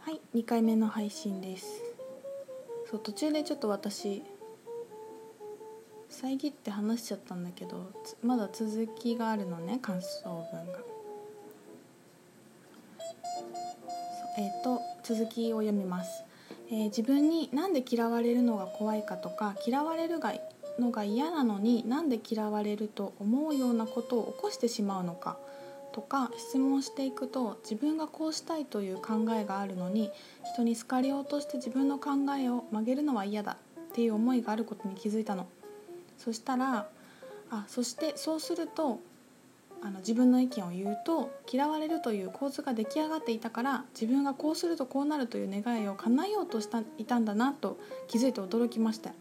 はい2回目の配信です。そう途中でちょっと私遮って話しちゃったんだけどまだ続きがあるのね感想文が。そうえっ、と続きを読みます、えー自分になんで嫌われるのが怖いかとか嫌われるがのが嫌なのになんで嫌われると思うようなことを起こしてしまうのか。とか質問していくと自分がこうしたいという考えがあるのに人に好かれようとして自分の考えを曲げるのは嫌だっていう思いがあることに気づいたの。そしたらあそしてそうするとあの自分の意見を言うと嫌われるという構図が出来上がっていたから自分がこうするとこうなるという願いを叶えようとしたいたんだなと気づいて驚きました。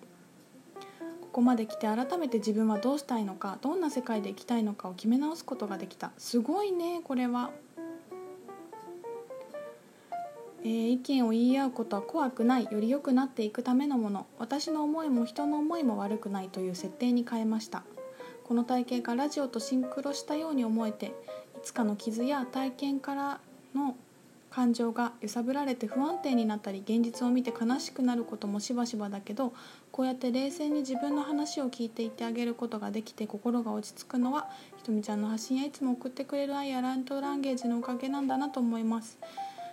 ここまで来て改めて自分はどうしたいのかどんな世界で生きたいのかを決め直すことができた。すごいねこれは、えー意見を言い合うことは怖くないより良くなっていくためのもの。私の思いも人の思いも悪くないという設定に変えました。この体験がラジオとシンクロしたように思えていつかの傷や体験からの感情が揺さぶられて不安定になったり現実を見て悲しくなることもしばしばだけどこうやって冷静に自分の話を聞いていってあげることができて心が落ち着くのはひとみちゃんの発信やいつも送ってくれる愛やラントランゲージのおかげなんだなと思います。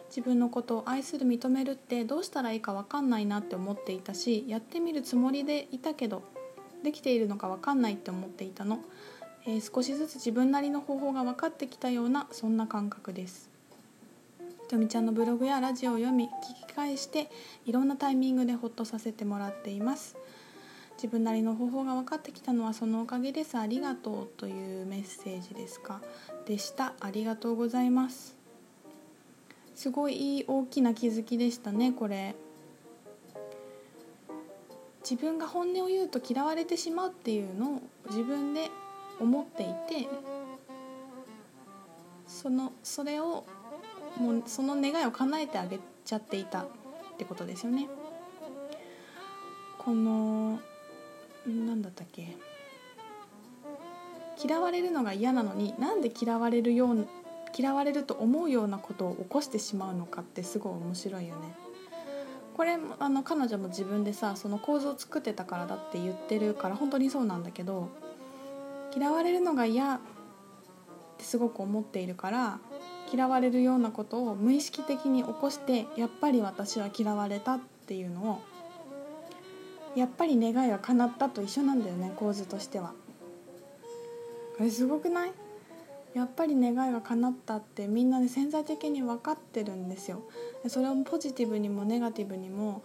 自分のことを愛する認めるってどうしたらいいか分かんないなって思っていたしやってみるつもりでいたけどできているのか分かんないって思っていたの、えー少しずつ自分なりの方法が分かってきたようなそんな感覚です。とみちゃんのブログやラジオを読み聞き返していろんなタイミングでホッとさせてもらっています。自分なりの方法が分かってきたのはそのおかげです。ありがとうというメッセージですか？でした。ありがとうございます。すごいいい大きな気づきでしたねこれ。自分が本音を言うと嫌われてしまうっていうのを自分で思っていてそのそれをもうその願いを叶えてあげちゃっていたってことですよね。この何だったっけ嫌われるのが嫌なのになんで嫌われるよう嫌われると思うようなことを起こしてしまうのかってすごい面白いよね。これあの彼女も自分でさその構造を作ってたからだって言ってるから本当にそうなんだけど嫌われるのが嫌ってすごく思っているから嫌われるようなことを無意識的に起こしてやっぱり私は嫌われたっていうのをやっぱり願いが叶ったと一緒なんだよね構図としては。これすごくない？やっぱり願いが叶ったってみんなね潜在的に分かってるんですよ。それをポジティブにもネガティブにも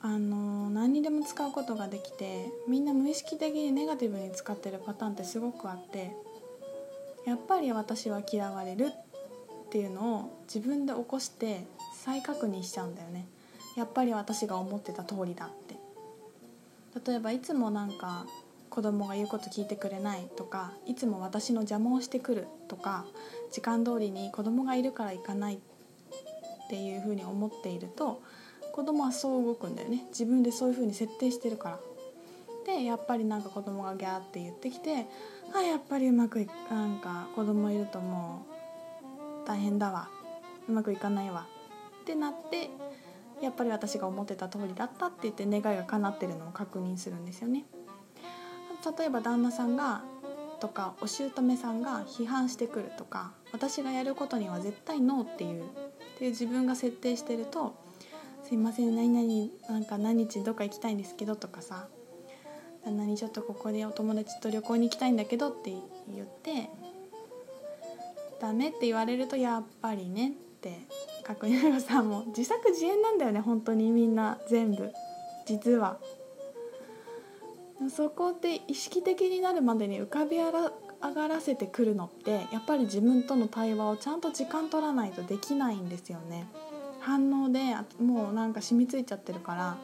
あの何にでも使うことができてみんな無意識的にネガティブに使ってるパターンってすごくあってやっぱり私は嫌われるっっていうのを自分で起こして再確認しちゃうんだよね。やっぱり私が思ってた通りだって。例えばいつもなんか子供が言うこと聞いてくれないとかいつも私の邪魔をしてくるとか時間通りに子供がいるから行かないっていうふうに思っていると子供はそう動くんだよね。自分でそういうふうに設定してるから。でやっぱりなんか子供がギャーって言ってきてあやっぱりうまくいなんか子供いるともう大変だわうまくいかないわってなってやっぱり私が思ってた通りだったって言って願いが叶ってるのを確認するんですよね。例えば旦那さんがとかお姑さんが批判してくるとか私がやることには絶対ノーっていうっていう自分が設定してると「すいません何々なんか何日どっか行きたいんですけど」とかさ「旦那にちょっとここでお友達と旅行に行きたいんだけど」って言って「ダメ」って言われるとやっぱりねって確認がさ、でも自作自演なんだよね本当にみんな全部。実は。そこで意識的になるまでに浮かび上がらせてくるのってやっぱり自分との対話をちゃんと時間取らないとできないんですよね。反応でもうなんか染みついちゃってるから。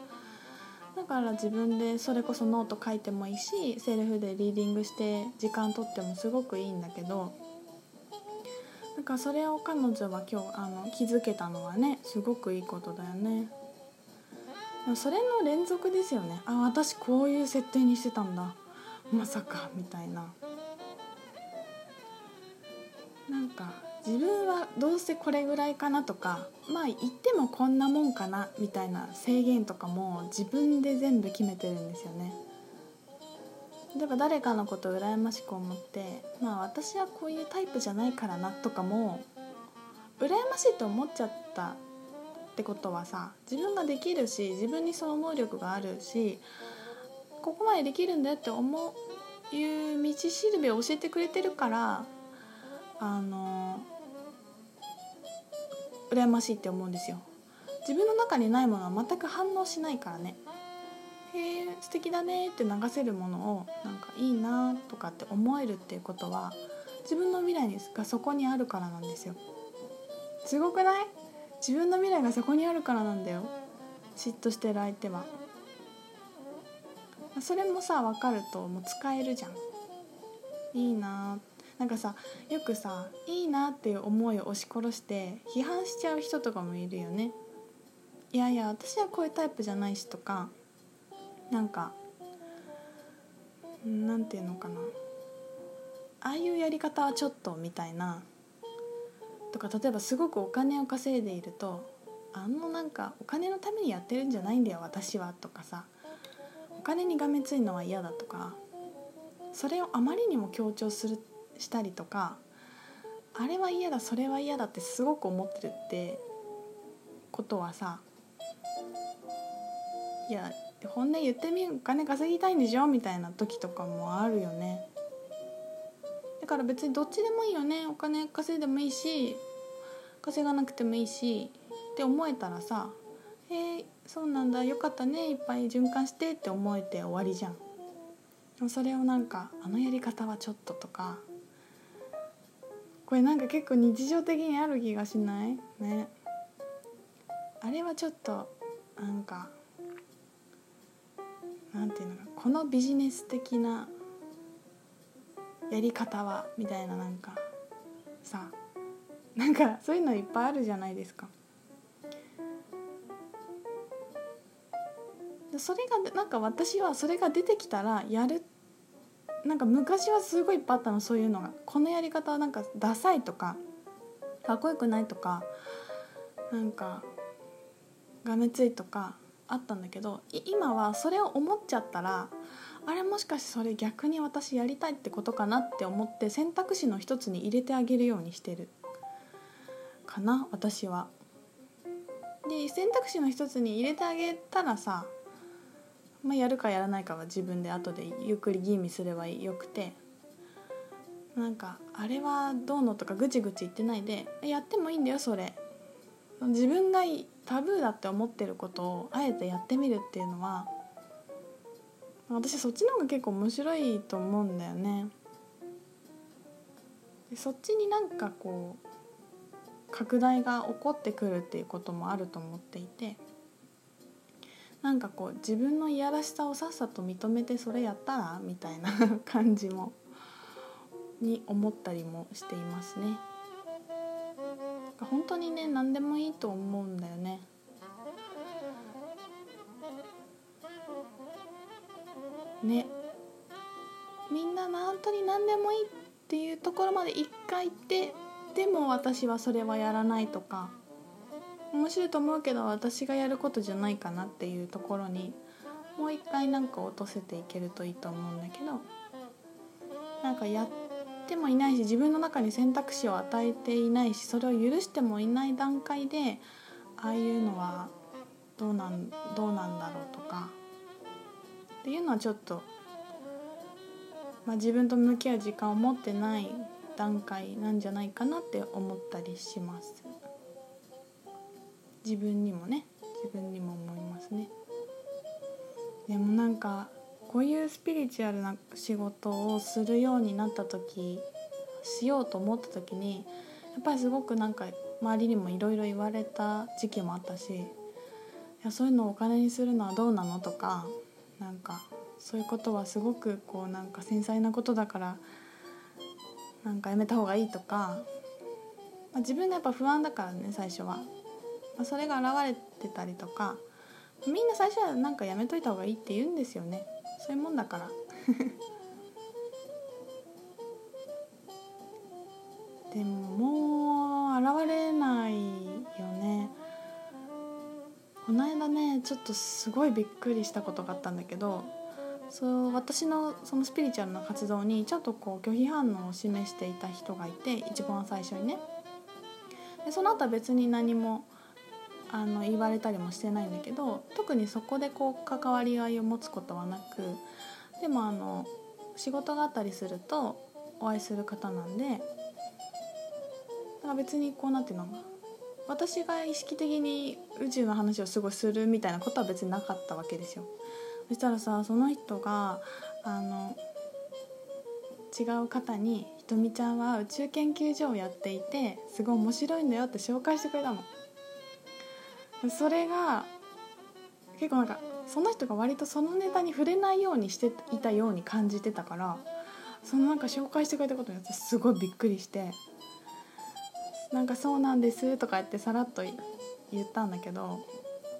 だから自分でそれこそノート書いてもいいしセルフでリーディングして時間取ってもすごくいいんだけどだかそれを彼女は今日あの気づけたのはねすごくいいことだよね。それの連続ですよねあ私こういう設定にしてたんだまさかみたいななんか自分はどうせこれぐらいかなとかまあ言ってもこんなもんかなみたいな制限とかも自分で全部決めてるんですよね。例えば誰かのことを羨ましく思ってまあ私はこういうタイプじゃないからなとかも羨ましいと思っちゃったってことはさ自分ができるし自分にその能力があるしここまでできるんだよって思ういう道しるべを教えてくれてるからあの羨ましいって思うんですよ。自分の中にないものは全く反応しないからね。へえ素敵だねって流せるものをなんかいいなとかって思えるっていうことは自分の未来がそこにあるからなんですよ。すごくない？自分の未来がそこにあるからなんだよ。嫉妬してる相手は。それもさ分かるともう使えるじゃん。いいな。なんかさよくさいいなっていう思いを押し殺して批判しちゃう人とかもいるよね。いやいや私はこういうタイプじゃないしとかなんかなんていうのかな。ああいうやり方はちょっとみたいな。とか例えばすごくお金を稼いでいるとあのなんかお金のためにやってるんじゃないんだよ私はとかさ。お金にがめついのは嫌だとか。それをあまりにも強調するしたりとか。あれは嫌だそれは嫌だってすごく思ってるってことはさ。いや本音言ってみお金稼ぎたいんでしょ？みたいな時とかもあるよね。だから別にどっちでもいいよね。お金稼いでもいいし稼がなくてもいいしって思えたらさ「えー、そうなんだ。よかったね。いっぱい循環して」って思えて終わりじゃん。それをなんか「あのやり方はちょっと」とか。これなんか結構日常的にある気がしない？ね。あれはちょっとなんかなんていうのかこのビジネス的なやり方はみたいななんかさなんかそういうのいっぱいあるじゃないですか。それがなんか私はそれが出てきたらやるなんか昔はすごいいっぱいあったのそういうのがこのやり方はなんかダサいとかかっこよくないとかなんかがめついとかあったんだけど今はそれを思っちゃったらあれもしかしてそれ逆に私やりたいってことかなって思って選択肢の一つに入れてあげるようにしてるかな私は。で選択肢の一つに入れてあげたらさ、まあ、やるかやらないかは自分で後でゆっくり吟味すればよくてなんかあれはどうのとかぐちぐち言ってないでやってもいいんだよそれ自分がタブーだって思ってることをあえてやってみるっていうのは私そっちの方が結構面白いと思うんだよね。そっちになんかこう拡大が起こってくるっていうこともあると思っていてなんかこう自分のいやらしさをさっさと認めてそれやったらみたいな感じもに思ったりもしていますね。本当にね何でもいいと思うんだよね。ねみんな本当に何でもいいっていうところまで一回行ってでも私はそれはやらないとか面白いと思うけど私がやることじゃないかなっていうところにもう一回なんか落とせていけるといいと思うんだけどなんかやってもいないし自分の中に選択肢を与えていないしそれを許してもいない段階でああいうのはどうなんどうなんだろうとかっていうのはちょっと、まあ、自分と向き合う時間を持ってない段階なんじゃないかなって思ったりします。自分にもね自分にも思いますね。でもなんかこういうスピリチュアルな仕事をするようになった時しようと思った時にやっぱりすごくなんか周りにもいろいろ言われた時期もあったしいやそういうのをお金にするのはどうなのとかなんかそういうことはすごくこうなんか繊細なことだからなんかやめた方がいいとか、まあ、自分がやっぱ不安だからね最初は、まあ、それが現れてたりとかみんな最初はなんかやめといた方がいいって言うんですよね。そういうもんだから。でももう現れないよね。この間ねちょっとすごいびっくりしたことがあったんだけどそう私のそのスピリチュアルな活動にちょっとこう拒否反応を示していた人がいて一番最初にね。でその後は別に何もあの言われたりもしてないんだけど特にそこでこう関わり合いを持つことはなくでもあの仕事があったりするとお会いする方なんでだから別にこうなんていうの私が意識的に宇宙の話をすごいするみたいなことは別になかったわけですよ。そしたらさその人があの違う方に「ひとみちゃんは宇宙研究所をやっていてすごい面白いんだよ」って紹介してくれたの。それが結構なんかその人が割とそのネタに触れないようにしていたように感じてたからそのなんか紹介してくれたことによってすごいびっくりして「なんかそうなんです」とか言ってさらっと言ったんだけど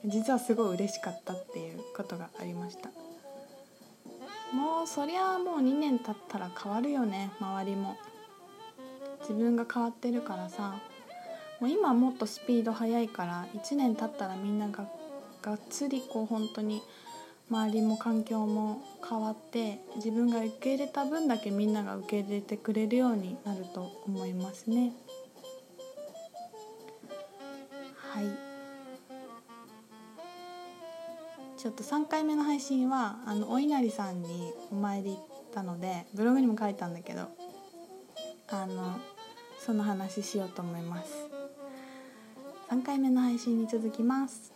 実はすごい嬉しかったっていうことがありました。もうそりゃもう2年経ったら変わるよね周りも。自分が変わってるからさ。もう今もっとスピード速いから1年経ったらみんなががっつりこう本当に周りも環境も変わって自分が受け入れた分だけみんなが受け入れてくれるようになると思いますね。はいちょっと3回目の配信はあのお稲荷さんにお参り行ったのでブログにも書いたんだけどあのその話しようと思います3回目の配信に続きます。